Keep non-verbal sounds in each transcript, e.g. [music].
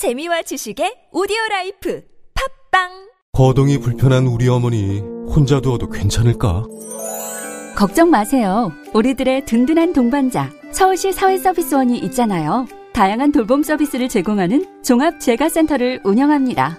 재미와 지식의 오디오 life 팟빵 거동이 불편한 우리 어머니 혼자 두어도 괜찮을까? 걱정 마세요. 우리들의 든든한 동반자 서울시 사회서비스원이 있잖아요. 다양한 돌봄 서비스를 제공하는 종합재가센터를 운영합니다.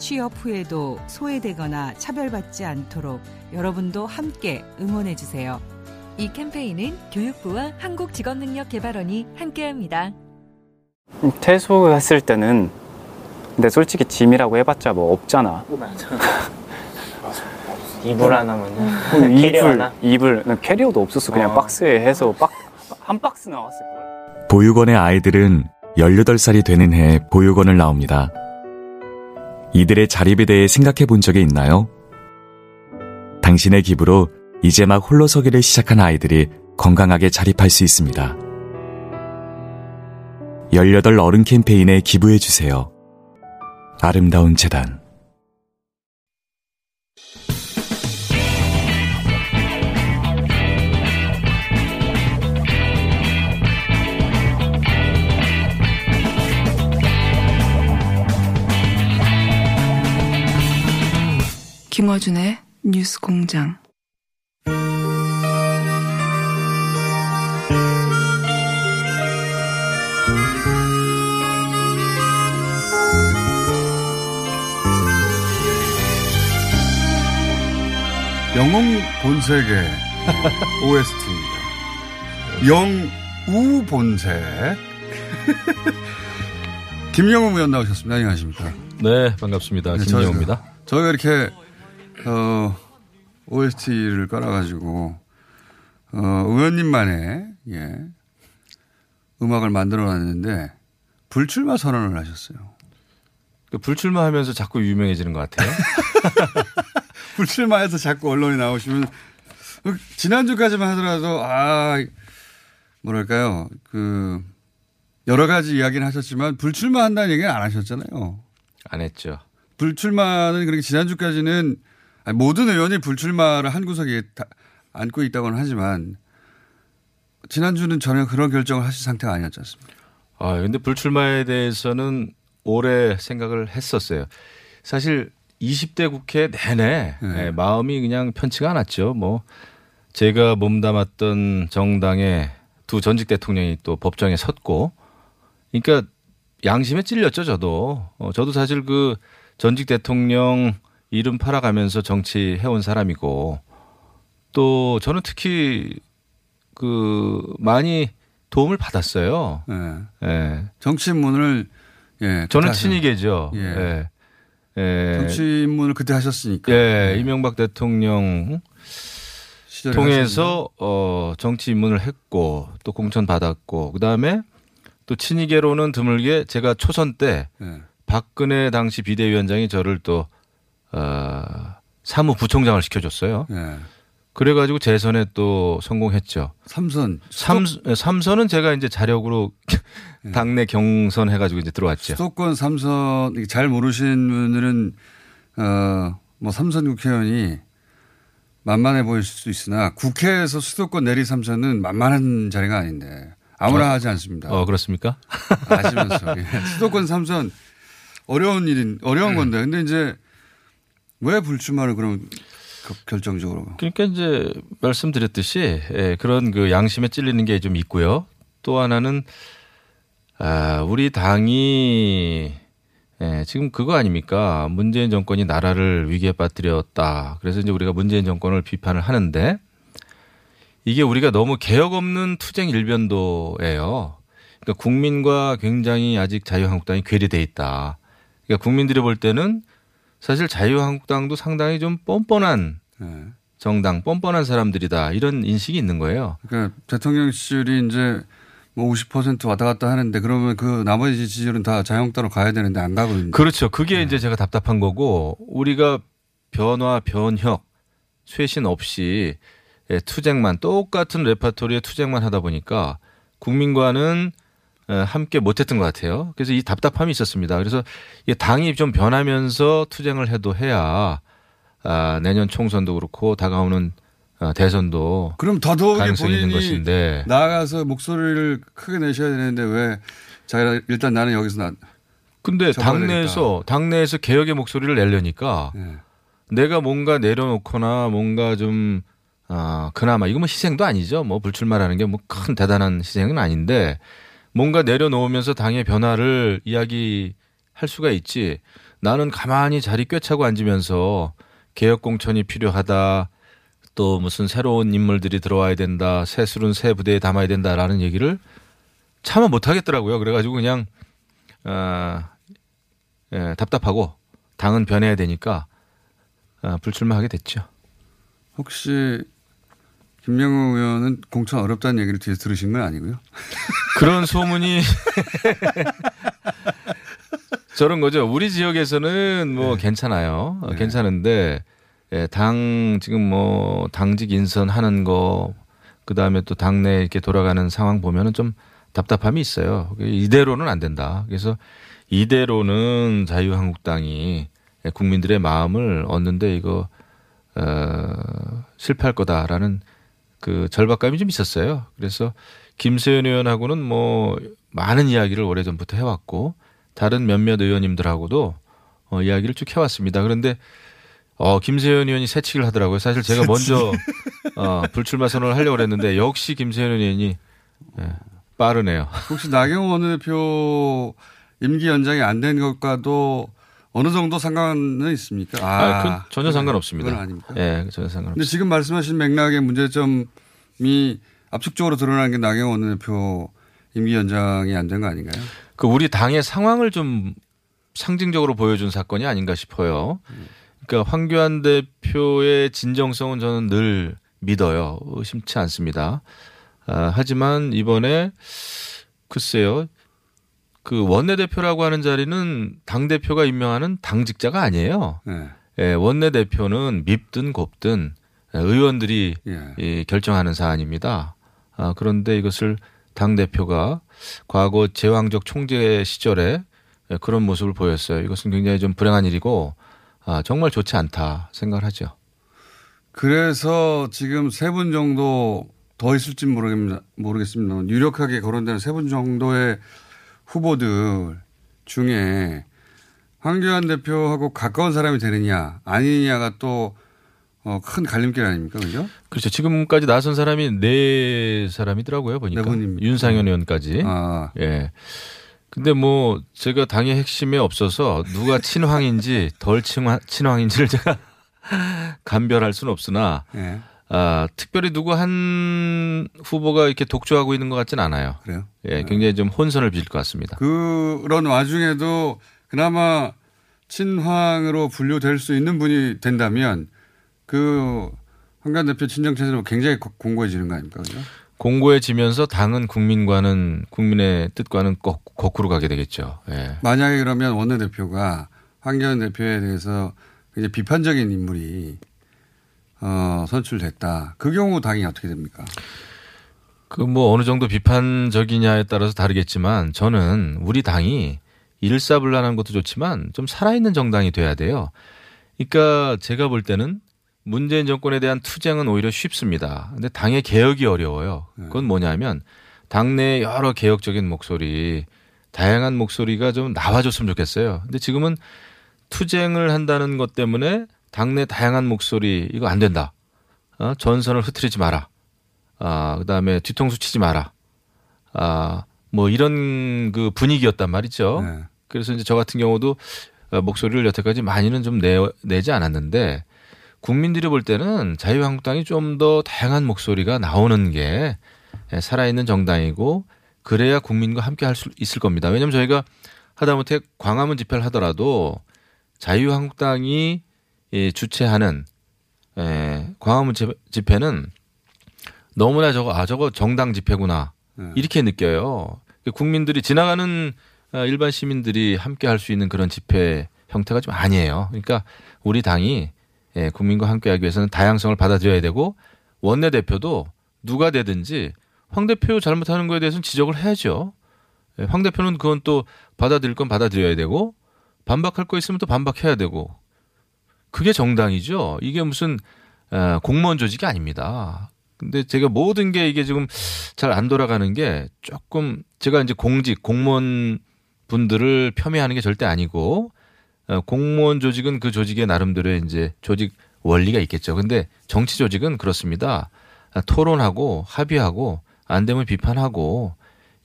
취업 후에도 소외되거나 차별받지 않도록 여러분도 함께 응원해 주세요. 이 캠페인은 교육부와 한국직업능력개발원이 함께합니다. 퇴소했을 때는 근데 솔직히 짐이라고 해봤자 뭐 없잖아. [laughs] 이불 하나면은 [laughs] 캐리어 이불 하나? 이불 난 캐리어도 없었어. 그냥 어. 박스에 해서 박, 한 박스 나왔을 걸. 보육원의 아이들은 18살이 되는 해 보육원을 나옵니다. 이들의 자립에 대해 생각해 본 적이 있나요? 당신의 기부로 이제 막 홀로서기를 시작한 아이들이 건강하게 자립할 수 있습니다. 18 어른 캠페인에 기부해 주세요. 아름다운 재단 김어준의 뉴스 공장. 영웅 본색의 [laughs] OST입니다. 영우 본색. [laughs] 김영웅 의원 나오셨습니다. 안녕하십니까. 네, 반갑습니다. 네, 김영우입니다. 저희가 이렇게, 어, OST를 깔아가지고, 어, 의원님만의, 예, 음악을 만들어 놨는데, 불출마 선언을 하셨어요. 그 불출마하면서 자꾸 유명해지는 것 같아요. [laughs] 불출마해서 자꾸 언론에 나오시면, 어, 지난주까지만 하더라도, 아, 뭐랄까요, 그, 여러 가지 이야기는 하셨지만, 불출마한다는 얘기는 안 하셨잖아요. 안 했죠. 불출마는 그렇게 지난주까지는 모든 의원이 불출마를 한 구석에 다 안고 있다고는 하지만 지난주는 전혀 그런 결정을 하실 상태가 아니었지 않습니까? 아, 근데 불출마에 대해서는 오래 생각을 했었어요. 사실 20대 국회 내내 네. 예, 마음이 그냥 편치가 않았죠. 뭐 제가 몸담았던 정당의 두 전직 대통령이 또 법정에 섰고, 그러니까 양심에 찔렸죠. 저도 어, 저도 사실 그 전직 대통령 이름 팔아가면서 정치해온 사람이고, 또 저는 특히 그 많이 도움을 받았어요. 예. 예. 정치인문을 예. 저는 친이계죠. 예. 예. 예. 정치인문을 그때 하셨으니까. 예, 이명박 대통령 통해서 어 정치 입문을 했고 또 공천 받았고 그다음에 또 친이계로는 드물게 제가 초선 때 예. 박근혜 당시 비대위원장이 저를 또 어, 사무 부총장을 시켜줬어요. 예. 그래가지고 재선에 또 성공했죠. 삼선. 삼 삼선은 제가 이제 자력으로 당내 경선 해가지고 이제 들어왔죠. 수도권 삼선 잘 모르시는 분들은 어뭐 삼선 국회의원이 만만해 보일 수 있으나 국회에서 수도권 내리 삼선은 만만한 자리가 아닌데 아무나 어, 하지 않습니다. 어 그렇습니까? 아시면서 예. 수도권 삼선 어려운 일인 어려운 건데 근데 이제 왜 불출마를 그럼 그- 결정적으로 그러니까 이제 말씀드렸듯이 예, 그런 그 양심에 찔리는 게 좀 있고요. 또 하나는 아, 우리 당이 예, 지금 그거 아닙니까? 문재인 정권이 나라를 위기에 빠뜨렸다. 그래서 이제 우리가 문재인 정권을 비판을 하는데 이게 우리가 너무 개혁 없는 투쟁 일변도예요. 그러니까 국민과 굉장히 아직 자유한국당이 괴리돼 있다. 그러니까 국민들이 볼 때는 사실 자유한국당도 상당히 좀 뻔뻔한 네. 정당, 뻔뻔한 사람들이다. 이런 인식이 있는 거예요. 그러니까 대통령실이 이제 뭐 50% 왔다 갔다 하는데 그러면 그 나머지 지지율은 다 자유한국당으로 가야 되는데 안 가고 있는. 그렇죠. 그게 이제 제가 답답한 거고 우리가 변화, 변혁, 쇄신 없이 예, 투쟁만 똑같은 레파토리의 투쟁만 하다 보니까 국민과는 에, 함께 못했던 것 같아요. 그래서 이 답답함이 있었습니다. 그래서 이 당이 좀 변하면서 투쟁을 해도 해야 아, 내년 총선도 그렇고 다가오는 어, 대선도 그럼 더더욱이 가능성이 있는 본인이 것인데 나아가서 목소리를 크게 내셔야 되는데 왜 자기가 일단 나는 여기서 나 근데 당내에서 당내에서 개혁의 목소리를 내려니까 네. 내가 뭔가 내려놓거나 뭔가 좀 아, 그나마 이거 뭐 희생도 아니죠. 뭐 불출마라는 게 뭐 큰 대단한 희생은 아닌데 뭔가 내려놓으면서 당의 변화를 이야기할 수가 있지. 나는 가만히 자리 꿰차고 앉으면서 개혁 공천이 필요하다. 또 무슨 새로운 인물들이 들어와야 된다. 새 술은 새 부대에 담아야 된다라는 얘기를 차마 못 하겠더라고요. 그래가지고 그냥 아, 예, 답답하고 당은 변해야 되니까 아, 불출마하게 됐죠. 혹시 김명호 의원은 공천 어렵다는 얘기를 뒤에서 들으신 건 아니고요? [laughs] 그런 소문이 [laughs] 저런 거죠. 우리 지역에서는 뭐 괜찮아요. 어, 네. 괜찮은데 예, 당 지금 뭐 당직 인선 하는 거 그다음에 또 당내 이렇게 돌아가는 상황 보면은 좀 답답함이 있어요. 이대로는 안 된다. 그래서 이대로는 자유한국당이 국민들의 마음을 얻는데 이거 어, 실패할 거다라는 그 절박감이 좀 있었어요. 그래서 김세현 의원하고는 뭐 많은 이야기를 오래전부터 해왔고 다른 몇몇 의원님들하고도 어, 이야기를 쭉 해왔습니다. 그런데 어, 김세현 의원이 새치기를 하더라고요. 사실 제가 먼저 어, 불출마 선언을 하려고 그랬는데 역시 김세현 의원이 예, 빠르네요. 혹시 나경원 원내대표 임기 연장이 안 된 것과도 어느 정도 상관은 있습니까? 아, 그건 전혀 상관없습니다. 그건 아닙니까? 예, 전혀 근데 상관없습니다. 지금 말씀하신 맥락의 문제점이 압축적으로 드러난 게 나경원 원내대표 임기 연장이 안 된 거 아닌가요? 그 우리 당의 상황을 좀 상징적으로 보여준 사건이 아닌가 싶어요. 그러니까 황교안 대표의 진정성은 저는 늘 믿어요. 의심치 않습니다. 아, 하지만 이번에 글쎄요. 그 원내대표라고 하는 자리는 당대표가 임명하는 당직자가 아니에요. 네. 예, 원내대표는 밉든 곱든 의원들이 예. 이 결정하는 사안입니다. 아, 그런데 이것을 당 대표가 과거 제왕적 총재 시절에 그런 모습을 보였어요. 이것은 굉장히 좀 불행한 일이고 아, 정말 좋지 않다 생각을 하죠. 그래서 지금 세 분 정도 더 있을지 모르겠습니다. 모르겠습니다. 유력하게 거론되는 세 분 정도의 후보들 중에 황교안 대표하고 가까운 사람이 되느냐 아니냐가 또 어, 큰 갈림길 아닙니까? 그죠? 그렇죠. 지금까지 나선 사람이 네 사람이더라고요. 보니까 네? 윤상현 의원까지. 아, 예. 근데 뭐 제가 당의 핵심에 없어서 누가 친황인지 덜 친황, 친황인지를 제가 [laughs] 감별할 수는 없으나 예. 아, 특별히 누구 한 후보가 이렇게 독주하고 있는 것 같진 않아요. 그래요? 예, 굉장히 좀 혼선을 빚을 것 같습니다. 그런 와중에도 그나마 친황으로 분류될 수 있는 분이 된다면 그 황교안 대표 친정 체제로 굉장히 고- 공고해지는 거 아닙니까? 그죠? 공고해지면서 당은 국민과는 국민의 뜻과는 거, 거꾸로 가게 되겠죠. 예. 만약에 그러면 원내대표가 황교안 대표에 대해서 굉장히 비판적인 인물이 어, 선출됐다. 그 경우 당이 어떻게 됩니까? 그 뭐 어느 정도 비판적이냐에 따라서 다르겠지만 저는 우리 당이 일사불란한 것도 좋지만 좀 살아있는 정당이 돼야 돼요. 그러니까 제가 볼 때는 문재인 정권에 대한 투쟁은 오히려 쉽습니다. 근데 당의 개혁이 어려워요. 그건 뭐냐면 당내 여러 개혁적인 목소리, 다양한 목소리가 좀 나와줬으면 좋겠어요. 근데 지금은 투쟁을 한다는 것 때문에 당내 다양한 목소리 이거 안 된다. 어? 전선을 흐트리지 마라. 아, 그 다음에 뒤통수 치지 마라. 아, 뭐 이런 그 분위기였단 말이죠. 네. 그래서 이제 저 같은 경우도 어, 목소리를 여태까지 많이는 좀 내, 내지 않았는데 국민들이 볼 때는 자유한국당이 좀 더 다양한 목소리가 나오는 게 예, 살아있는 정당이고 그래야 국민과 함께 할 수 있을 겁니다. 왜냐하면 저희가 하다못해 광화문 집회를 하더라도 자유한국당이 이 주최하는 에, 광화문 집- 집회는 너무나 저거 아 저거 정당 집회구나 네. 이렇게 느껴요. 국민들이 지나가는 아, 일반 시민들이 함께 할 수 있는 그런 집회 형태가 좀 아니에요. 그러니까 우리 당이 예, 국민과 함께하기 위해서는 다양성을 받아들여야 되고 원내 대표도 누가 되든지 황 대표 잘못하는 거에 대해서는 지적을 해야죠. 예, 황 대표는 그건 또 받아들일 건 받아들여야 되고 반박할 거 있으면 또 반박해야 되고 그게 정당이죠. 이게 무슨 어, 공무원 조직이 아닙니다. 근데 제가 모든 게 이게 지금 잘 안 돌아가는 게 조금 제가 이제 공직 공무원 분들을 폄훼하는 게 절대 아니고 어, 공무원 조직은 그 조직의 나름대로의 이제 조직 원리가 있겠죠. 근데 정치 조직은 그렇습니다. 아, 토론하고 합의하고 안 되면 비판하고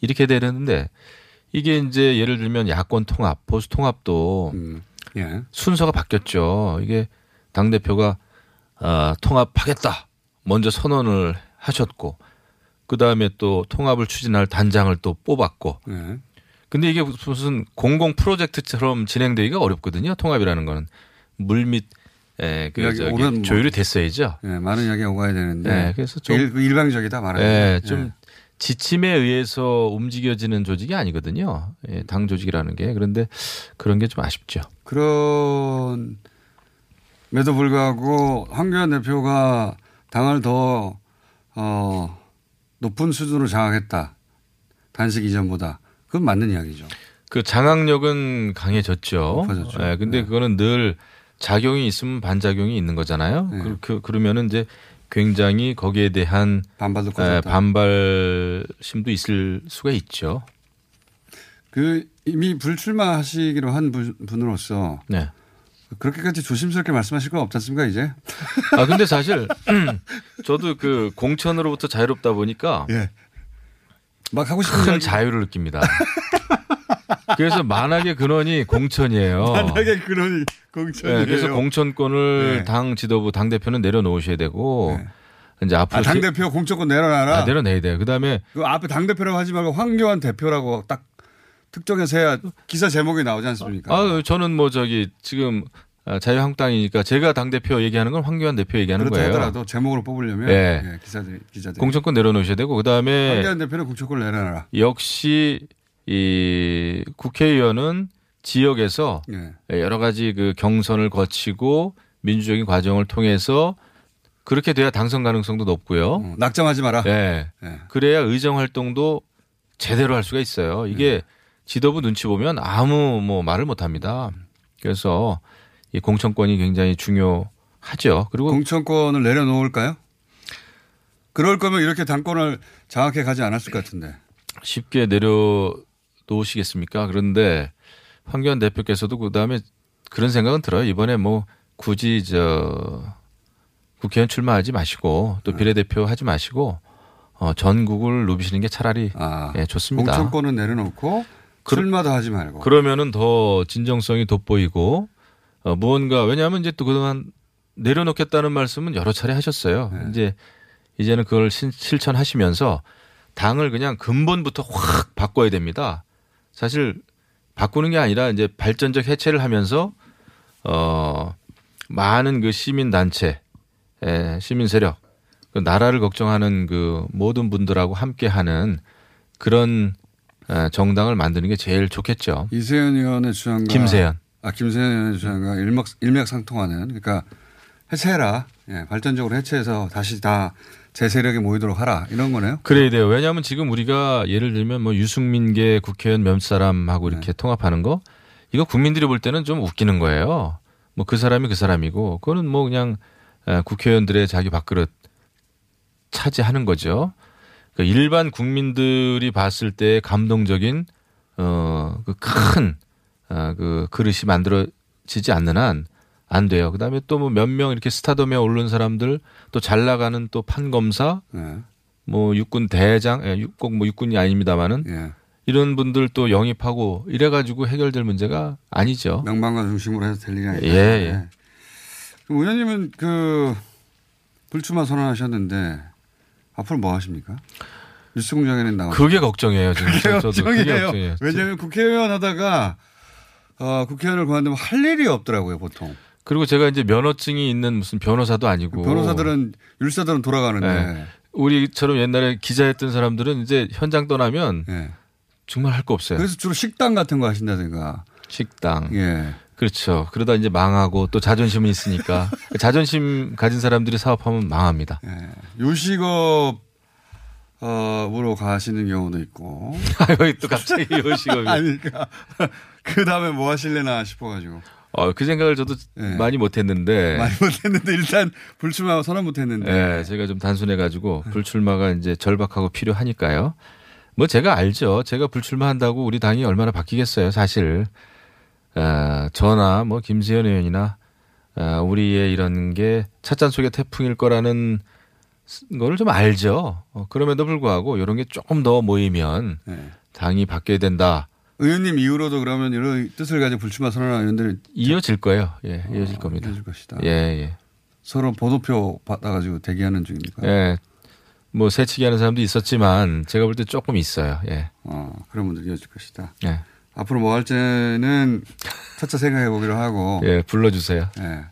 이렇게 되는데 이게 이제 예를 들면 야권 통합, 보수 통합도 예. 순서가 바뀌었죠. 이게 당 대표가 아, 통합하겠다 먼저 선언을 하셨고 그 다음에 또 통합을 추진할 단장을 또 뽑았고. 예. 근데 이게 무슨 공공 프로젝트처럼 진행되기가 어렵거든요. 통합이라는 거는 물밑 에, 그 이야기 저기 뭐- 조율이 됐어야죠. 예, 많은 이야기가 오가야 되는데 네, 그래서 좀 일, 일방적이다 말하면 예, 좀 지침에 의해서 움직여지는 조직이 아니거든요. 예, 당 조직이라는 게 그런데 그런 게 좀 아쉽죠. 그런 에도 불구하고 황교안 대표가 당을 더 어, 높은 수준으로 장악했다. 단식 이전보다 그건 맞는 이야기죠. 그 장악력은 강해졌죠. 높아졌죠. 예, 근데 그거는 늘 작용이 있으면 반작용이 있는 거잖아요. 네. 그, 그, 그러면은 이제 굉장히 거기에 대한 반발도 에. 반발심도 있을 수가 있죠. 그 이미 불출마하시기로 한 분- 분으로서 네. 그렇게까지 조심스럽게 말씀하실 건 없지 않습니까 이제? 아 근데 사실 [clears throat] 저도 그 공천으로부터 자유롭다 보니까 예. 막 하고 싶은 큰 자유를 느낍니다. [laughs] 그래서 만악의 근원이 공천이에요. 만약에 그런 공천이에요. 네, 그래서 공천권을 네. 당 지도부 당 대표는 내려놓으셔야 되고 이제 앞으로 아, 당 시- 대표 공천권 내려놔라. 아, 내려내야 돼요. 그다음에 그 앞에 당 대표라고 하지 말고 황교안 대표라고 딱 특정해서 해야 기사 제목이 나오지 않습니까? 아 저는 뭐 저기 지금 아, 자유한국당이니까 제가 당 대표 얘기하는 건 황교안 대표 얘기하는 거예요. 하더라도 제목으로 뽑으려면 예. 예, 기자들 기자들 공천권 내려놓으셔야 되고 그다음에 황교안 대표는 공천권 내려놔라. 역시 이 국회의원은 지역에서 예. 여러 가지 그 경선을 거치고 민주적인 과정을 통해서 그렇게 돼야 당선 가능성도 높고요. 어, 낙점하지 마라. 예. 예. 그래야 의정 활동도 제대로 할 수가 있어요. 이게 지도부 눈치 보면 아무 뭐 말을 못 합니다. 그래서 이 공천권이 굉장히 중요하죠. 그리고 공천권을 내려놓을까요? 그럴 거면 이렇게 당권을 장악해 가지 않았을 것 같은데. 쉽게 내려 놓으시겠습니까? 그런데 황교안 대표께서도 그 다음에 그런 생각은 들어요. 이번에 뭐 굳이 저 국회의원 출마하지 마시고 또 비례대표 하지 마시고 어, 전국을 누비시는 게 차라리 예, 좋습니다. 아, 공천권은 내려놓고 그- 출마도 하지 말고. 그러면은 더 진정성이 돋보이고 어, 무언가 왜냐하면 이제 또 그동안 내려놓겠다는 말씀은 여러 차례 하셨어요. 네. 이제 이제는 그걸 신- 실천하시면서 당을 그냥 근본부터 확 바꿔야 됩니다. 사실 바꾸는 게 아니라 이제 발전적 해체를 하면서 어 많은 그 시민 단체, 에, 시민 세력, 그 나라를 걱정하는 그 모든 분들하고 함께하는 그런 에, 정당을 만드는 게 제일 좋겠죠. 이세현 의원의 주장과 김세현. 아 김세현 의원의 주장과 일맥 일맥상통하는 그러니까 해체해라. 예, 발전적으로 해체해서 다시 다 제 세력에 모이도록 하라 이런 거네요. 그래야 돼요. 왜냐하면 지금 우리가 예를 들면 뭐 유승민계 국회의원 몇 사람하고 이렇게 통합하는 거 이거 국민들이 볼 때는 좀 웃기는 거예요. 뭐 그 사람이 그 사람이고 그거는 뭐 그냥 에, 국회의원들의 자기 밥그릇 차지하는 거죠. 그러니까 일반 국민들이 봤을 때 감동적인 어그큰 어, 그 그릇이 만들어지지 않는 한 안 돼요. 그다음에 또 뭐 몇 명 이렇게 스타덤에 오른 사람들 또 잘 나가는 또 판검사 네. 뭐 육군 대장, 예, 육- 꼭뭐 육군이 아닙니다만은 예. 이런 분들 또 영입하고 이래 가지고 해결될 문제가 아니죠. 명방과 중심으로 해서 될 일이 아니다. 예, 예. 그럼 의원님은 그 불출마 선언하셨는데 앞으로 뭐 하십니까? 뉴스공장에는 나와. 그게 걱정이에요 지금. 그게 저도 그게 걱정이에요. 걱정이에요. 왜냐하면 국회의원 하다가 어, 국회의원을 그만두면 할 일이 없더라고요 보통. 그리고 제가 이제 면허증이 있는 무슨 변호사도 아니고 변호사들은 율사들은 돌아가는데 네. 우리처럼 옛날에 기자했던 사람들은 이제 현장 떠나면 네. 정말 할 거 없어요. 그래서 주로 식당 같은 거 하신다든가. 식당. 예. 그렇죠. 그러다 이제 망하고 또 자존심은 있으니까 [laughs] 자존심 가진 사람들이 사업하면 망합니다. 예. 요식업 어으로 가시는 경우도 있고. [laughs] 왜또 갑자기 요식업이? [laughs] 아니, 그러니까 그 다음에 뭐 하실래나 싶어가지고. 어, 그 생각을 저도 예. 많이 못했는데. 많이 못했는데 일단 불출마 선언 못했는데. 예, 제가 좀 단순해가지고 불출마가 이제 절박하고 필요하니까요. 뭐 제가 알죠. 제가 불출마한다고 우리 당이 얼마나 바뀌겠어요, 사실. 어, 저나 뭐 김수현 의원이나 어, 우리의 이런 게 찻잔 속의 태풍일 거라는 거를 좀 알죠. 어, 그럼에도 불구하고 이런 게 조금 더 모이면 네. 당이 바뀌어야 된다. 의원님 이후로도 그러면 이런 뜻을 가지고 불출마 선언한 의원들은 이어질 거예요. 예, 이어질 겁니다. 이어질 것이다. 예, 예. 서로 보도표 받아가지고 대기하는 중입니까? 예. 뭐 새치기 하는 사람도 있었지만 제가 볼 때 조금 있어요. 예. 어, 그런 분들 이어질 것이다. 예. 앞으로 뭐 할지는 차차 생각해 보기로 하고. 예, 불러주세요. 예.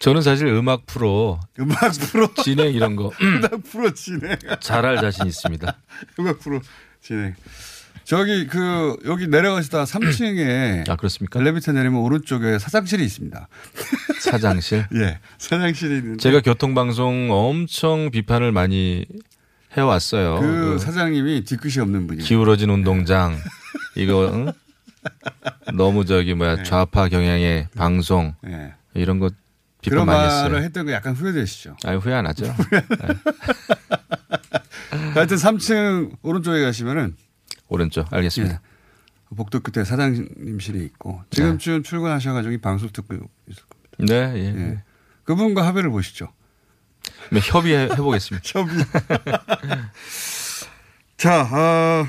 저는 사실 음악 프로, 음악 프로 진행 이런 거 음악 프로 진행. 잘할 자신 있습니다. [laughs] 음악 프로 진행. 저기 그 여기 내려가시다 3층에 [clears throat] 아 그렇습니까? 엘리베이터 내리면 오른쪽에 사장실이 있습니다. [laughs] 사장실. [laughs] 예, 사장실이 있는데 제가 교통방송 엄청 비판을 많이 해왔어요. 그 그 사장님이 뒤끝이 없는 분이에요. 기울어진 운동장 [laughs] 이거 응? 너무 저기 네. 뭐야 좌파 경향의 방송 예. 이런 거 비판 많이 말을 했어요. 했던 거 약간 후회되시죠? 아 후회 안 하죠. 하여튼 3층 오른쪽에 가시면은 오른쪽 알겠습니다. 예, 복도 끝에 사장님실이 있고 지금쯤 출근하셔가지고 이 방송 듣고 있을 겁니다. 네, 예. 예. 그분과 합의를 보시죠. 네, 협의해 보겠습니다. [laughs] 협의. [laughs] 자, 아,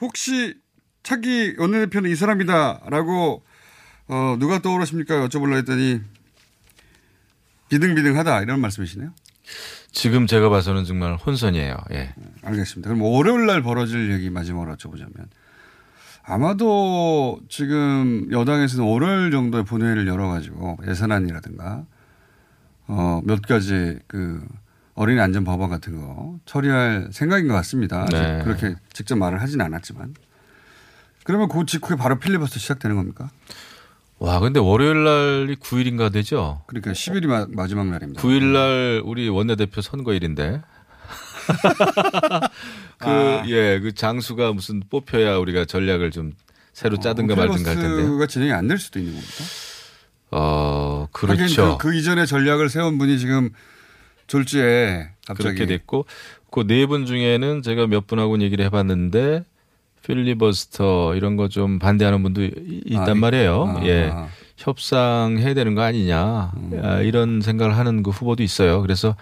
혹시 차기 원내대표는 이 사람이다라고 어, 누가 떠오르십니까? 여쭤보려 했더니 비등비등하다 이런 말씀이시네요. 지금 제가 봐서는 정말 혼선이에요. 예. 알겠습니다. 그럼 월요일 날 벌어질 얘기 마지막으로 여쭤보자면 아마도 지금 여당에서는 월요일 정도에 본회의를 열어가지고 예산안이라든가 어, 몇 가지 그 어린이 안전 법안 같은 거 처리할 생각인 것 같습니다. 네. 그렇게 직접 말을 하진 않았지만 그러면 그 직후에 바로 필리버스터 시작되는 겁니까? 와, 근데 월요일 날이 9일인가 되죠? 그러니까 10일이 마, 마지막 날입니다. 9일 날 우리 원내대표 선거일인데. [laughs] 그, 아. 예, 그 장수가 무슨 뽑혀야 우리가 전략을 좀 새로 짜든가 말든가 할 텐데. 어, 필리버스터가 진행이 안 될 수도 있는 겁니까? 어, 그렇죠. 그, 그 이전에 전략을 세운 분이 지금 졸지에 갑자기 그렇게 됐고, 그 네 분 중에는 제가 몇 분하고 얘기를 해봤는데, 필리버스터 이런 거 좀 반대하는 분도 이- 있단 아, 말이에요. 아, 예. 아. 협상해야 되는 거 아니냐. 음. 아, 이런 생각을 하는 그 후보도 있어요. 그래서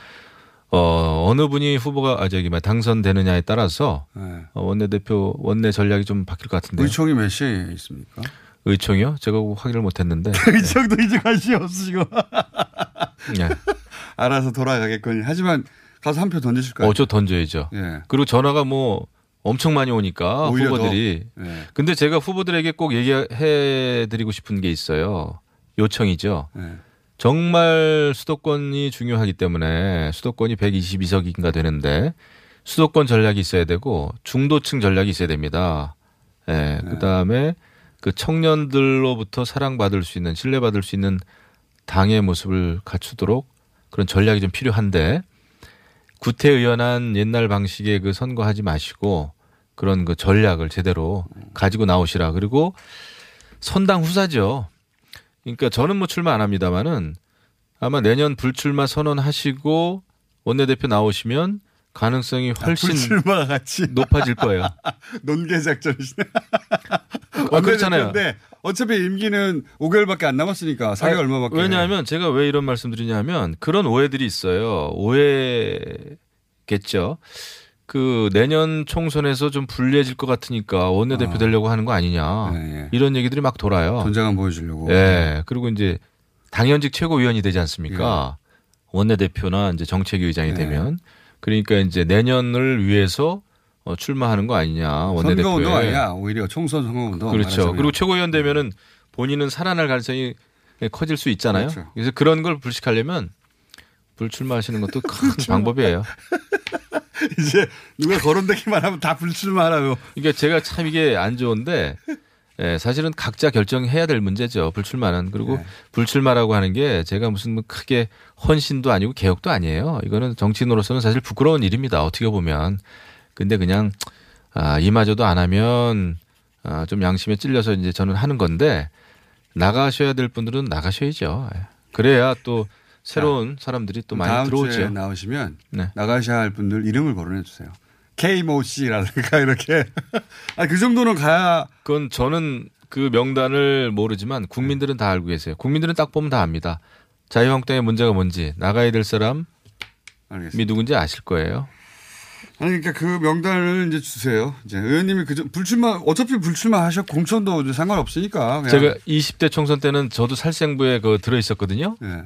어, 어느 분이 후보가, 아, 저기, 뭐, 당선되느냐에 따라서 네. 어, 원내대표, 원내 전략이 좀 바뀔 것 같은데요. 의총이 몇 시에 있습니까? 의총이요? 제가 확인을 못 했는데. [laughs] 의총도 이제 관심이 없으시고. [laughs] 예. 알아서 돌아가겠거니. 하지만 가서 한 표 던지실까요? 어, 저 던져야죠. 예. 그리고 전화가 뭐 엄청 많이 오니까 후보들이. 더. 예. 근데 제가 후보들에게 꼭 얘기해 드리고 싶은 게 있어요. 요청이죠. 예. 정말 수도권이 중요하기 때문에 수도권이 122석인가 되는데 수도권 전략이 있어야 되고 중도층 전략이 있어야 됩니다. 예. 네. 그다음에 그 청년들로부터 사랑받을 수 있는 신뢰받을 수 있는 당의 모습을 갖추도록 그런 전략이 좀 필요한데 구태의연한 옛날 방식의 그 선거하지 마시고 그런 그 전략을 제대로 가지고 나오시라. 그리고 선당 후사죠. 그러니까 저는 뭐 출마 안 합니다만은 아마 내년 불출마 선언하시고 원내대표 나오시면 가능성이 훨씬 불출마 같이 높아질 거예요. [laughs] 논개 작전이시네. 아, 그렇잖아요. 어차피 임기는 5개월밖에 안 남았으니까 4개월 아, 얼마밖에. 왜냐하면 제가 왜 이런 말씀 드리냐면 그런 오해들이 있어요. 오해겠죠. 그 내년 총선에서 좀 불리해질 것 같으니까 원내대표 되려고 하는 거 아니냐. 이런 얘기들이 막 돌아요. 전장한 보여주려고. 예. 그리고 이제 당연직 최고위원이 되지 않습니까? 원내대표나 이제 정책위 의장이 되면 그러니까 이제 내년을 위해서 어, 출마하는 거 아니냐 원내대표에. 선거운동 아니야. 오히려 총선 선거운동. 그렇죠. 말하자면. 그리고 최고위원 되면은 본인은 살아날 가능성이 커질 수 있잖아요. 그렇죠. 그래서 그런 걸 불식하려면 불출마하시는 것도 큰 방법이에요. [laughs] 이제 누가 거론되기만 하면 다 불출마하라고. 이게 제가 참 이게 안 좋은데 예, 사실은 각자 결정해야 될 문제죠. 불출마는 그리고 네. 불출마라고 하는 게 제가 무슨 뭐 크게 헌신도 아니고 개혁도 아니에요. 이거는 정치인으로서는 사실 부끄러운 일입니다. 어떻게 보면 근데 그냥 아, 이마저도 안 하면 아, 좀 양심에 찔려서 이제 저는 하는 건데 나가셔야 될 분들은 나가셔야죠. 예. 그래야 또 새로운 사람들이 또 많이 들어오죠. 주에 나오시면 네. 나가셔야 할 분들 이름을 거론해 주세요. K모 씨라든가 [laughs] 이렇게. 아, 그 정도는 가야. 그건 저는 그 명단을 모르지만 국민들은 다 알고 계세요. 국민들은 딱 보면 다 압니다. 자유한국당의 문제가 뭔지 나가야 될 사람이 알겠습니다. 누군지 아실 거예요. 아니 그러니까 그 명단을 이제 주세요. 이제 의원님이 그 정- 불출마 어차피 불출마 하셨 공천도 상관없으니까. 그냥. 제가 20대 총선 때는 저도 살생부에 그 들어 있었거든요. 네.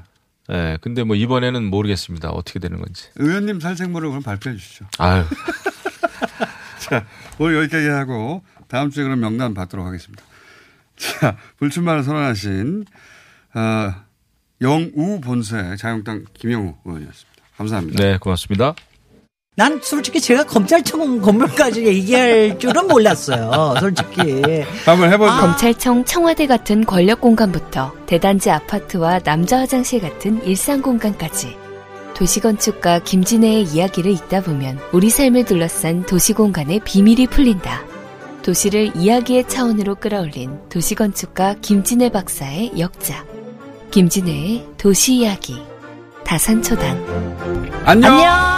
예. 근데 뭐 이번에는 모르겠습니다. 어떻게 되는 건지. 의원님 살생부를 그럼 발표해 주시죠. 아유. [laughs] 자, 오늘 여기까지 하고 다음 주에 그럼 명단 받도록 하겠습니다. 자, 불출마를 선언하신 어, 영우 본세 자유한국당 김영우 의원이었습니다. 감사합니다. 네, 고맙습니다. 난 솔직히 제가 검찰청 건물까지 얘기할 줄은 몰랐어요. 솔직히. 한번 해보죠. 검찰청 청와대 같은 권력 공간부터 대단지 아파트와 남자 화장실 같은 일상 공간까지 도시건축가 김진애의 이야기를 읽다 보면 우리 삶을 둘러싼 도시공간의 비밀이 풀린다. 도시를 이야기의 차원으로 끌어올린 도시건축가 김진애 박사의 역작. 김진애의 도시 이야기. 다산초단. 안녕. 월매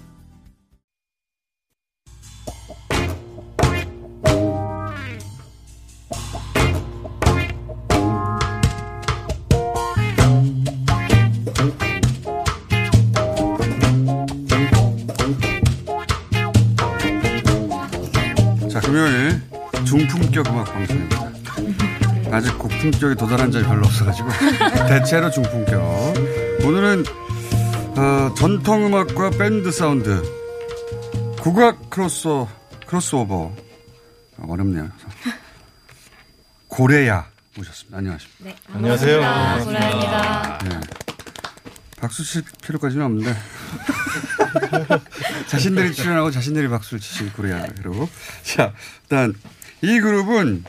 금요일 중품격 음악 방송입니다. 아직 고품격에 도달한 적이 별로 없어가지고 [laughs] 대체로 중품격. 오늘은 어, 전통 음악과 밴드 사운드 국악 크로스 크로스오버 어, 어렵네요. 고래야 모셨습니다. 안녕하십니까? 네, 안녕하세요. 반갑습니다. 고래야입니다. 네. 박수 칠 필요까지는 없는데 [laughs] 자신들이 출연하고 자신들이 박수를 치신 코리아 그리고 자 일단 이 그룹은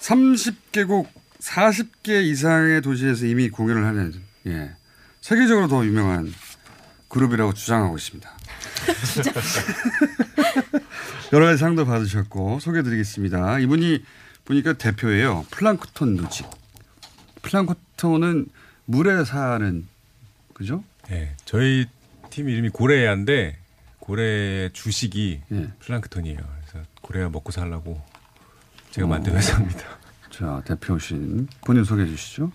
30개국 40개 이상의 도시에서 이미 공연을 하는 예 세계적으로 더 유명한 그룹이라고 주장하고 있습니다. [laughs] 여러 가지 상도 받으셨고 소개해드리겠습니다. 이분이 보니까 대표예요. 플랑크톤 누직. 플랑크톤은 물에 사는 그죠? 네, 저희 팀 이름이 고래야인데 고래 주식이 예. 플랑크톤이에요. 그래서 고래야 먹고 살라고 제가 어. 만든 회사입니다. 자 대표신 본인 소개해 주시죠.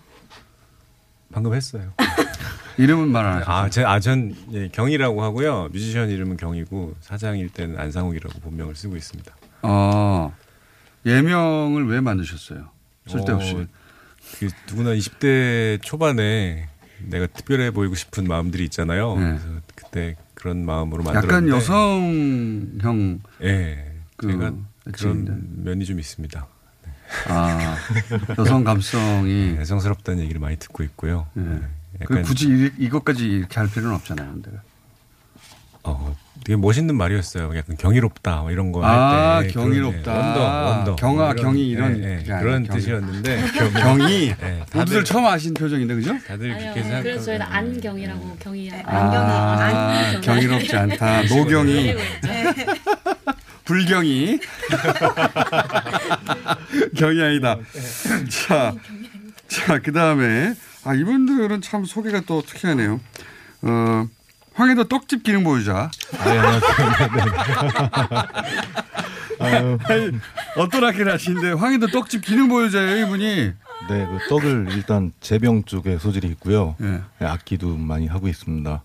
방금 했어요. [laughs] 이름은 말 안 하셨죠? 아, 제, 아, 전 예, 경이라고 하고요. 뮤지션 이름은 경이고 사장일 때는 안상욱이라고 본명을 쓰고 있습니다. 어, 예명을 왜 만드셨어요? 쓸데없이. 어, 그 누구나 20대 초반에 내가 특별해 보이고 싶은 마음들이 있잖아요. 네. 그래서 그때 그런 마음으로 만들었는데 약간 여성형. 예. 그 제가. 그런 면이 좀 있습니다. 아, 여성 감성이 애성스럽다는 얘기를 많이 듣고 있고요. 예. 네. 그 굳이 이, 이것까지 이렇게 할 필요는 없잖아요. 근데. 어, 되게 멋있는 말이었어요. 약간 경이롭다 뭐 이런 거 아, 할 때. 경이롭다. 그런, 예, 원더, 원더. 경아, 뭐 이런, 경이 이런 그게 아니라 그런 경이. 뜻이었는데 [laughs] 경이 예, 모두들 처음 아신 표정인데 그죠? 다들 아니요. 그렇게 생각. 그래서 저희는 안경이라고 경이 아, 경이롭지 않다. [laughs] 노경이, [laughs] 불경이, 경이 아니다. 자, 자, 그 다음에 아 이분들은 참 소개가 또 특이하네요. 어, 황해도 떡집 기능 보유자. [laughs] 아유. 아니, 어떤 학교를 하시는데 황해도 떡집 기능 보유자예요 이분이. 네, 그 떡을 일단 재병 쪽에 소질이 있고요. 예. 네, 악기도 많이 하고 있습니다.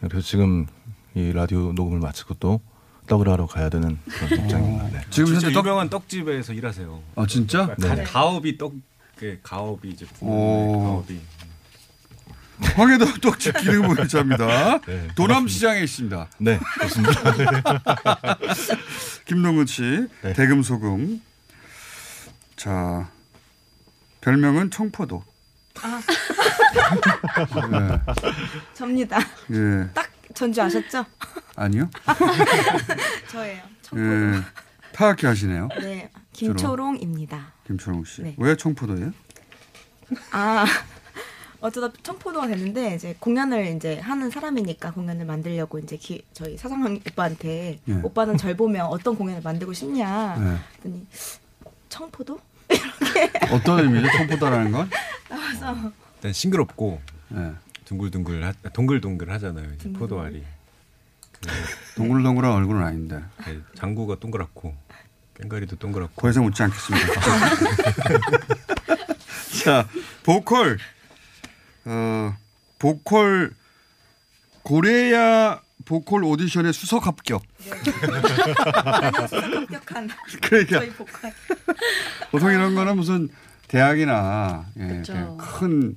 그래서 지금 이 라디오 녹음을 마치고 또 떡을 하러 가야 되는 그런 입장입니다. 네. 지금 진짜 유명한 떡집에서 일하세요. 아 진짜? 가, 네. 가업이 떡, 그 가업이 이제 오. 가업이. 황해도 떡집 기능 보유자입니다. 네, 도남시장에 있습니다. 네, 그렇습니다. [laughs] 김동근 씨, 네. 대금소금. 자, 별명은 청포도. 아, 네. 접니다. 예. 딱 전주 아셨죠? 아니요? [laughs] 저예요. 예. 타악기 하시네요. 네, 김초롱입니다. 김초롱 씨. 네. 왜 청포도예요? 아 어쩌다 청포도가 됐는데 이제 공연을 이제 하는 사람이니까 공연을 만들려고 이제 기, 저희 사장 오빠한테 예. 오빠는 절 보면 어떤 공연을 만들고 싶냐 네. 그랬더니 청포도 [laughs] 어떤 의미죠? 청포도라는 건? 나와서 일단 싱그럽고 네. 둥글둥글 하, 동글동글 하잖아요. 이제 둥글둥글. 포도알이. 동글동글한 얼굴은 아닌데. 네, 장구가 동그랗고 꽹가리도 동그랗고. 더 이상 묻지 않겠습니다. [laughs] 자, 보컬. 어, 보컬 고레야 보컬 오디션의 수석 합격. 수석 합격한 [laughs] 그러니까. 저희 보컬 보통 이런 거는 무슨 대학이나 예. 이렇게 큰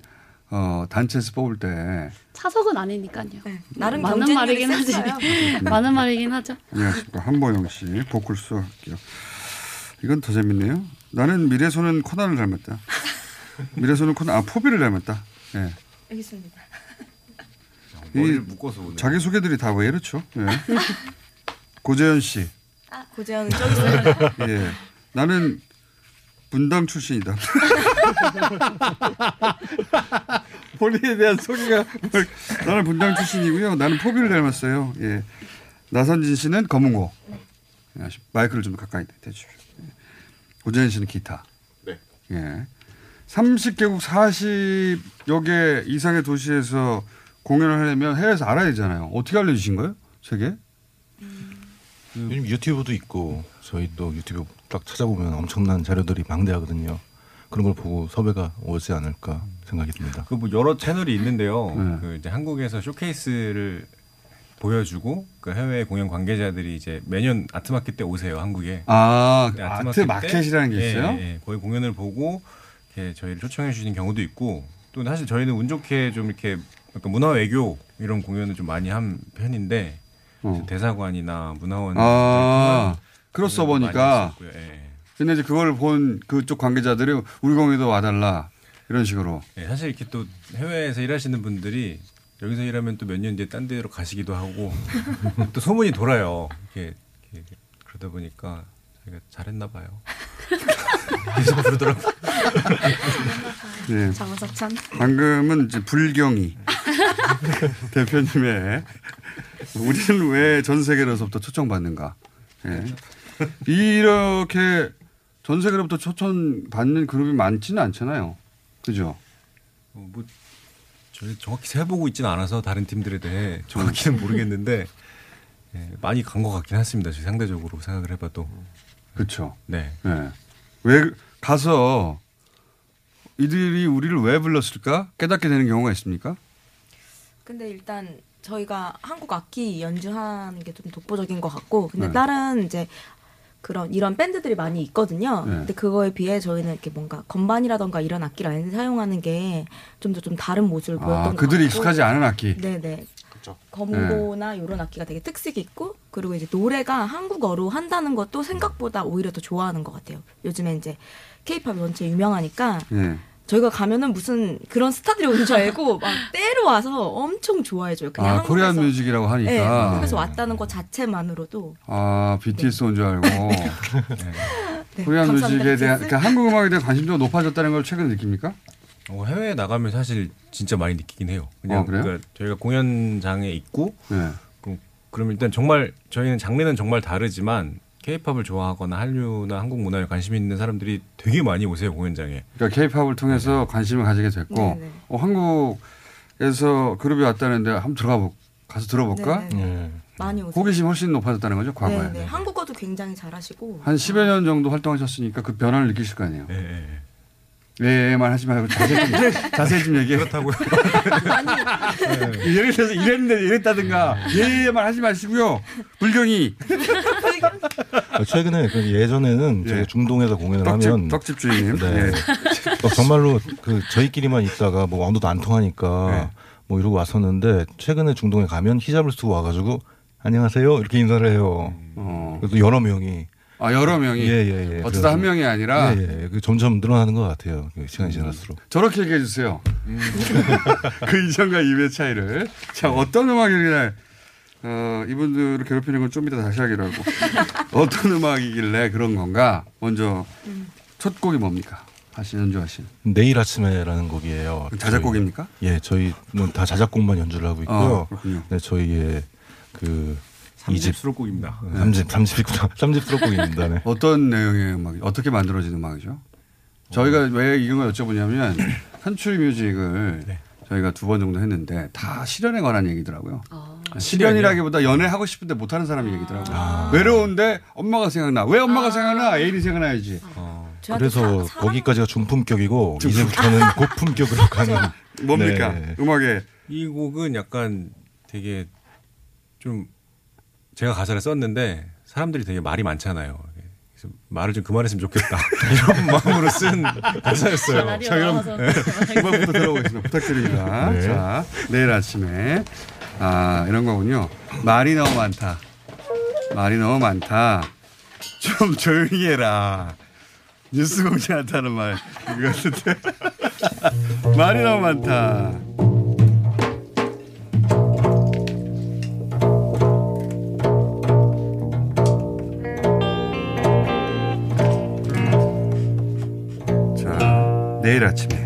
어, 단체에서 뽑을 때 차석은 아니니까요. 나름 많은 말이긴 하지. 셌어요. [laughs] 많은 말이긴 하죠. 안녕하십니까 한보영 씨 보컬 수석 합격. 이건 더 재밌네요. 나는 미래소는 코난을 닮았다. 미래소는 코난 아 포비를 닮았다. 예. 알겠습니다. 이 묶어서 오네. 자기 소개들이 다 왜 이렇죠? 예. [laughs] 고재현 씨. 아 고재현 저기 있어요. [laughs] 예. 나는 분당 출신이다. [laughs] 본인에 대한 소개가 뭘- 나는 분당 출신이고요. 나는 포비를 닮았어요. 예. 나선진 씨는 검은고. 예, 마이크를 좀 가까이 대주십시오. 예. 고재현 씨는 기타. 네. 예. 30개국 40여 개 이상의 도시에서 공연을 하려면 해외에서 알아야 되잖아요. 어떻게 알려주신 거예요? 세계? 요즘 유튜브도 있고 저희 또 유튜브 딱 찾아보면 엄청난 자료들이 방대하거든요. 그런 걸 보고 섭외가 오지 않을까 생각이 듭니다. 그 뭐 여러 채널이 있는데요. 네. 그 이제 한국에서 쇼케이스를 보여주고 그 해외 공연 관계자들이 이제 매년 아트마켓 때 오세요 한국에. 아, 네, 아트 마켓이라는 게 예, 있어요? 예, 예. 거기 공연을 보고 이렇게 저희를 초청해 주시는 경우도 있고 또 사실 저희는 운 좋게 좀 이렇게 약간 문화 외교 이런 공연을 좀 많이 한 편인데 대사관이나 문화원 어. 아, 크로스오버니까. 많이 했었고요. 예. 근데 이제 그걸 본 그쪽 관계자들이 우리 공연도 와달라 이런 식으로. 예, 사실 이렇게 또 해외에서 일하시는 분들이 여기서 일하면 또 몇 년 뒤에 딴 데로 가시기도 하고 [laughs] 또 소문이 돌아요. 이렇게, 이렇게 그러다 보니까 잘했나 봐요. [laughs] 계속 그러더라고. [laughs] 네. 장석찬. 방금은 이제 불경이 [laughs] 대표님의 우리는 왜 전 세계로서부터 초청받는가. 예. 이렇게 전 세계로부터 초청받는 그룹이 많지는 않잖아요. 그죠? 어, 뭐 저희 정확히 세보고 있지는 않아서 다른 팀들에 대해 정확히는 모르겠는데 예, 많이 간 것 같긴 했습니다. 상대적으로 생각을 해봐도. 그렇죠. 네. 예. 왜 가서 이들이 우리를 왜 불렀을까 깨닫게 되는 경우가 있습니까? 근데 일단 저희가 한국 악기 연주하는 게 좀 독보적인 것 같고 근데 네. 다른 이제 그런 이런 밴드들이 많이 있거든요. 네. 근데 그거에 비해 저희는 이렇게 뭔가 건반이라던가 이런 악기를 안 사용하는 게 좀 더좀 다른 모습을 보였던 아, 것 그들이 같고. 익숙하지 않은 악기. 네네. 검고나 이런 악기가 되게 특색 있고 그리고 이제 노래가 한국어로 한다는 것도 생각보다 오히려 더 좋아하는 것 같아요. 요즘에 이제 케이팝이 원체 유명하니까 예. 저희가 가면은 무슨 그런 스타들이 온 줄 알고 [laughs] 막 때로 와서 엄청 좋아해줘요. 그냥 아, 한국에서, 코리안 뮤직이라고 하니까. 네, 한국에서 왔다는 것 자체만으로도 아, BTS 온줄 알고. [laughs] 네, 코리안 감사합니다, 뮤직에 대한, BTS. 그러니까 한국 음악에 대한 관심도가 높아졌다는 걸 최근 느낍니까? 어, 해외에 나가면 사실 진짜 많이 느끼긴 해요. 그냥 어, 그래요? 그러니까 저희가 공연장에 있고 네. 그럼, 그럼 일단 정말 저희는 장르는 정말 다르지만 케이팝을 좋아하거나 한류나 한국 문화에 관심 있는 사람들이 되게 많이 오세요 공연장에. 그러니까 케이팝을 통해서 관심을 가지게 됐고, 네네. 어, 한국에서 그룹이 왔다는데 한번 들어가 볼, 가서 들어볼까? 네네. 많이 오세요. 호기심 훨씬 높아졌다는 거죠, 과거에. 네, 네. 한국어도 굉장히 잘하시고 한 10여 년 정도 활동하셨으니까 그 변화를 느끼실 거 아니에요. 네. 네,만 하지 말고 자세히 좀, 자세히 좀 얘기해. 그렇다고요. 예를 들어서 이랬는데 이랬다든가 예만 하지 마시고요. 불경이 아, 최근에 그 예전에는 저희 중동에서 공연을 떡집, 하면 떡집 주인님. 네. 예. 어, 정말로 그 저희끼리만 있다가 뭐 아무도 안 통하니까 네. 뭐 이러고 왔었는데 최근에 중동에 가면 히잡을 쓰고 와가지고 안녕하세요 이렇게 인사를 해요. 그래도 여러 명이 아 여러 명이 예 예 예. 어쩌다 한 명이 아니라 예, 예. 그 점점 늘어나는 것 같아요. 그 시간이 지날수록. 저렇게 얘기해 주세요. [laughs] 그 이전과 이후의 차이를. 자 어떤 음악이길래 어, 이분들을 괴롭히는 건 좀 이따 다시 하기로 하고 [laughs] 어떤 음악이길래 그런 건가? 먼저 첫 곡이 뭡니까? 다시 연주하신. 내일 아침에라는 곡이에요. 자작곡입니까? 저희- 예, 저희는 다 자작곡만 연주를 하고 있고요. 아, 그렇군요. 네, 저희의 그 삼집 수록곡입니다. 삼집 삼집이구나. 삼집 수록곡입니다. 네. [laughs] 어떤 내용의 음악, 어떻게 만들어진 음악이죠? 저희가 왜 이런 걸 여쭤보냐면 [clears throat] 산출 뮤직을 저희가 두 번 정도 했는데 다 실연에 관한 얘기더라고요. 실연이라기보다 연애하고 싶은데 못하는 사람 얘기더라고요. 외로운데 엄마가 생각나. 왜 엄마가 생각나? 애인이 생각나야지. 그래서 거기까지가 중품격이고 이제부터는 [laughs] 고품격으로 가는 뭡니까? 네. 음악에 이 곡은 약간 되게 좀 제가 가사를 썼는데 사람들이 되게 말이 많잖아요. 그래서 말을 좀 그만했으면 좋겠다 [laughs] 이런 마음으로 쓴 가사였어요. 자, 그럼 음악부터 들어보겠습니다. 부탁드립니다. 네. 자, 내일 아침에 아 이런 거군요. 말이 너무 많다. 말이 너무 많다. 좀 조용히 해라. 뉴스 공지한다는 말. 이거 같은데. [laughs] 말이 너무 많다. 내일 아침에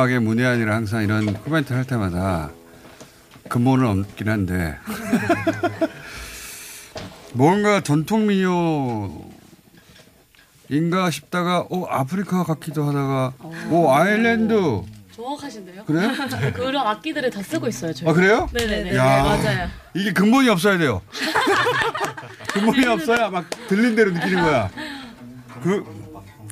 음악의 문외한이라 항상 이런 코멘트 할 때마다 근본은 없긴 한데 [laughs] 뭔가 전통 민요인가 싶다가 어 아프리카 같기도 하다가 오 아일랜드 정확하신데요? 그래요? [laughs] 그런 악기들을 다 쓰고 있어요. 저희. 아 그래요? 네네네. 야, 맞아요. 이게 근본이 없어야 돼요. [laughs] 근본이 없어야 막 들린 대로 느끼는 거야. 그,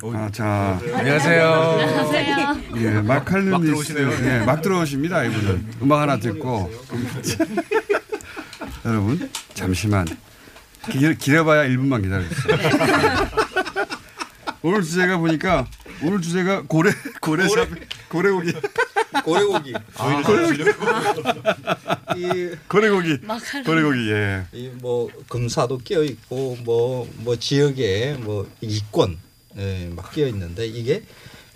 아, 자. 안녕하세요. 안녕하세요. 예, 마칼루니스. 예, 막 들어오십니다, 이분은. 음악 하나 듣고. [laughs] 여러분, 잠시만. 길, 길어봐야 1분만 기다려주세요. 오늘 주제가 보니까, 오늘 주제가 고래, 고래샵, 고래고기. 고래고기. 아, 고래고기. 이 고래고기. 고래고기, 예. 이 뭐 금사도 끼어 있고 뭐뭐 지역에 뭐 이권 예, 막 끼어 있는데 이게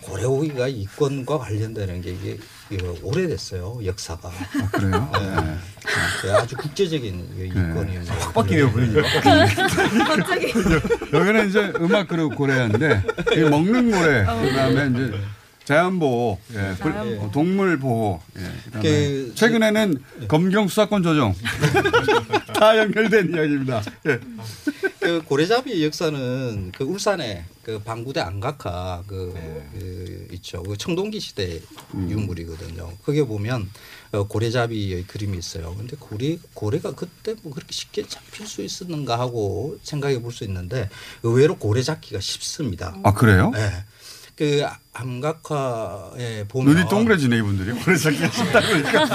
고래고기가 이권과 관련되는 게 이게 이거 오래됐어요 역사가. 아, 그래요? 네. 아주 국제적인 이 이권이 뭐확 바뀌네요, 분위기가. [laughs] 갑자기. [laughs] 여기는 이제 음악 그룹 고래인데 이 먹는 고래 그다음에 이제 자연보호, 예, 불- 자연보호. 동물 보호, 예, 최근에는 검경 수사권 조정 [laughs] 다 연결된 이야기입니다. 예. 그 고래잡이 역사는 그 울산에 그 방구대 안각화 그, 그 있죠. 그 청동기 시대 유물이거든요. 거기에 보면 어, 고래잡이의 그림이 있어요. 근데 고래 고래가 그때 뭐 그렇게 쉽게 잡힐 수 있었는가 하고 생각해 볼 수 있는데 의외로 고래 잡기가 쉽습니다. 아 그래요? 네. 그 암각화에 보면 눈이 동그래지네 이분들이 [laughs] [laughs] 고래 잡기가 쉽다 그러니까.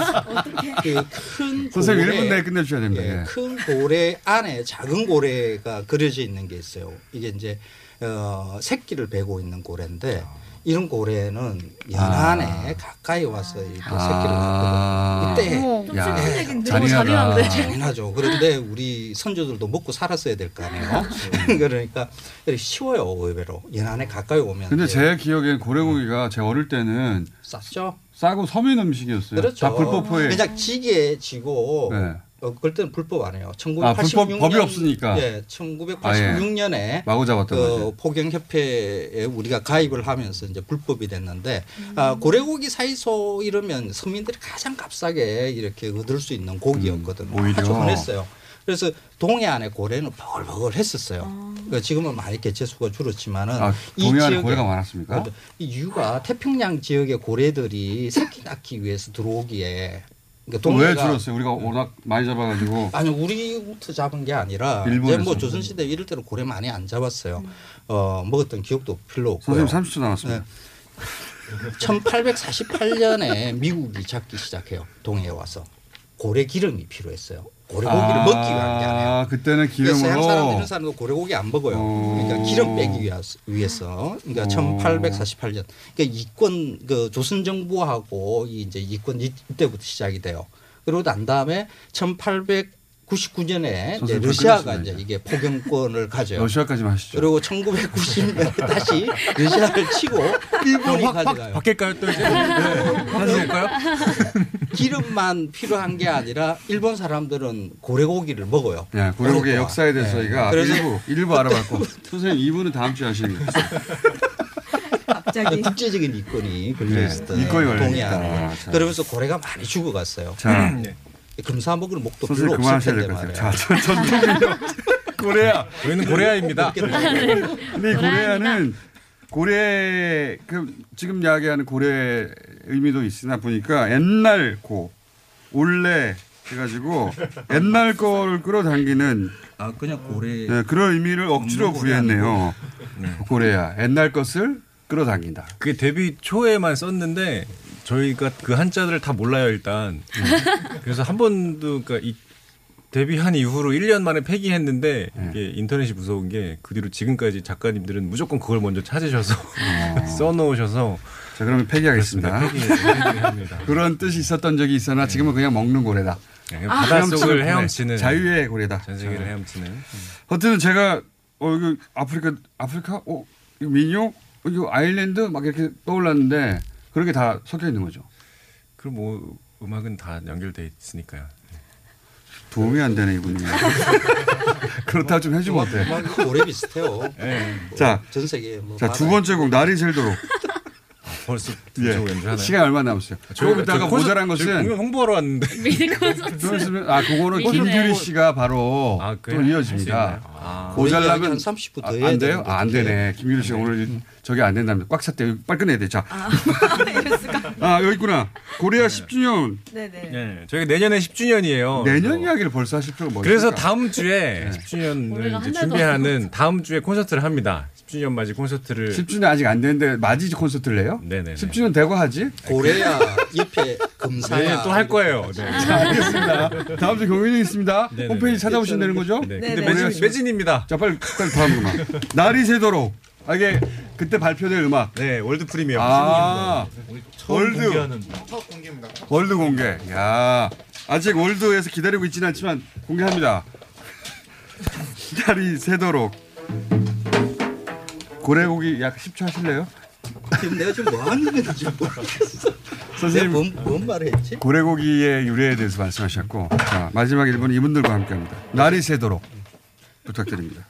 그큰 선생님 1분 내에 끝내주셔야 됩니다. 예. 큰 고래 안에 작은 고래가 그려져 있는 게 있어요. 이게 이제 어, 새끼를 베고 있는 고래인데 이런 고래는 연안에 가까이 와서 이렇게 새끼를 아. 낳거든. 이때 어머, 좀 슬픈 예, 잔인하다. 잔인하죠. 그런데 우리 선조들도 먹고 살았어야 될 거 아니에요. [laughs] 그러니까 이렇게 쉬워요 의외로 연안에 가까이 오면. 근데 이제 제 기억엔 고래고기가 제 어릴 때는 쌌죠. 싸고 서민 음식이었어요. 그렇죠. 다 불법포에. 그냥 지게 지고 네. 어, 그때는 불법 안 해요. 1986년, 아, 불법 법이 없으니까. 예, 1986년에 마구 잡았던 그 거죠. 포경 협회에 우리가 가입을 하면서 이제 불법이 됐는데 아, 고래고기 사이소 이러면 서민들이 가장 값싸게 이렇게 얻을 수 있는 고기였거든요. 음, 오히려. 아주 흔했어요. 그래서 동해안의 고래는 버글버글 했었어요. 그러니까 지금은 많이 개체수가 줄었지만은 아, 이 동해안에 지역에- 고래가 많았습니까? 이 이유가 태평양 지역의 고래들이 새끼 낳기 위해서 들어오기에 그러니까 왜 줄었어요? 우리가 워낙 많이 잡아가지고. [laughs] 아니 우리부터 잡은 게 아니라 일본에서. 이제 뭐 조선 시대 이럴 때는 고래 많이 안 잡았어요. 어 먹었던 기억도 별로 없고요. 선생님 30초 남았습니다. [laughs] 1848년에 미국이 잡기 시작해요. 동해에 와서 고래 기름이 필요했어요. 고래고기를 아, 먹기 위한 게 아니에요. 그때는 그래서 서양 사람 기름으로. 이런 사람도 고래고기 안 먹어요. 어. 그러니까 기름 빼기 위해서. 그러니까 어. 1848년. 그러니까 이권 그 조선 정부하고 이 이제 이권 이- 이때부터 시작이 돼요. 그러고 난 다음에 1899년에 이제 러시아가 이제 이게 포경권을 가져요. 러시아까지만 하시죠. 그리고 1990년에 [laughs] 다시 러시아를 치고 일본이 확- 확 가져가요. 바뀔까요 또 이제? 네. 하나 될까요? [laughs] 기름만 필요한 게 아니라 일본 사람들은 고래고기를 먹어요. 예, 고래고기의 고래고기와. 역사에 대해서 네. 저희가 그래서 일부, 일부 알아봤고. [laughs] 선생님 이분은 다음 주에 하시는 거예요. 갑자기 국제적인 이권이 걸려 네, 있었던 이권이 걸려. 있다. 자. 그러면서 고래가 많이 죽어갔어요. 자. 네. 금사 먹을 목도 선생님 별로 그만하셔야 없을 될 텐데 것 같아요. 말이에요. 자, 전- 전통민요. [laughs] 고래야. 저희는 고래아입니다. [laughs] 근데 이 고래야는 고래 그 지금 이야기하는 고래 의미도 있으나 보니까 옛날 고 올래 해가지고 [laughs] 옛날 거를 끌어당기는 아 그냥 고래 네, 그런 의미를 억지로 부여했네요. 고래야 옛날 것을 끌어당긴다. 그게 데뷔 초에만 썼는데 저희가 그 한자들을 다 몰라요 일단. 그래서 한 번도 그러니까 이 데뷔한 이후로 1년 만에 폐기했는데 이게 인터넷이 무서운 게 그 뒤로 지금까지 작가님들은 무조건 그걸 먼저 찾으셔서 [laughs] 써놓으셔서 자 그러면 폐기하겠습니다. 그렇습니다. 폐기. 그런 뜻이 있었던 적이 있으나 지금은 그냥 먹는 고래다. 네, 그냥 바닷속을 헤엄치는 자유의 고래다. 전 세계를 헤엄치는. 어쨌든 제가 어 이거 아프리카 아프리카 어 이거 민요 어, 이거 아일랜드 막 이렇게 떠올랐는데 그런 게 다 섞여 있는 거죠. 그럼 뭐 음악은 다 연결돼 있으니까요. 도움이 안 되네 이분이. [laughs] 그렇다 좀 해주면 어때? 막 노래 비슷해요. 네. 자, 전 세계 뭐 자, 두 번째 곡, 날이 셀도록. 벌써 예. 시간 얼마 남았어요? 조금 이따가 모자란 것은 공연 홍보하러 왔는데. 미니 콘서트. 아 그거는. 김규리 씨가 바로 또 그래요? 이어집니다. 아. 모자라면 한 30분 더 아, 해야 안 돼요? 아, 안. 되네. 김규리 씨가 오늘 저게 안 된다면 꽉 찼대. 빨리 끝내야 돼. 자. 아, [laughs] 아 여기 있구나. 고레아 10주년. 네네. 네, 저희가 내년에 10주년이에요. 내년 이야기를 벌써 하실 필요가 뭐 그래서? 다음 주에 네. 10주년을 고래야가 한 이제 준비하는 다음 주에 콘서트를 합니다. 10주년 맞이 콘서트를 10주년 아직 안 되는데 맞이 콘서트를 해요? 네네. 10주년 되고 하지? 고래야 옆에 금사야 내년 또할 거예요. 네. 자, 알겠습니다. 다음 주 공연이 있습니다. 네네. 홈페이지 찾아오시면 되는 거죠? 네. 근데 매진, 매진입니다. 자, 빨리, 빨리 다음 음악. 날이 새도록. 아, 이게 그때 발표될 음악. 네, world premiere. 아, world. 공개하는 world 공개. 야 아직 월드에서 기다리고 있지는 않지만 공개합니다. [laughs] 날이 새도록. 고래고기 약 10초 하실래요? 지금 내가 지금 뭐 하는 건지 모르겠어. 선생님. 뭔, 뭔 말을 했지? 고래고기의 유래에 대해서 말씀하셨고 자, 마지막 1분 이분들과 함께합니다. 날이 새도록 부탁드립니다.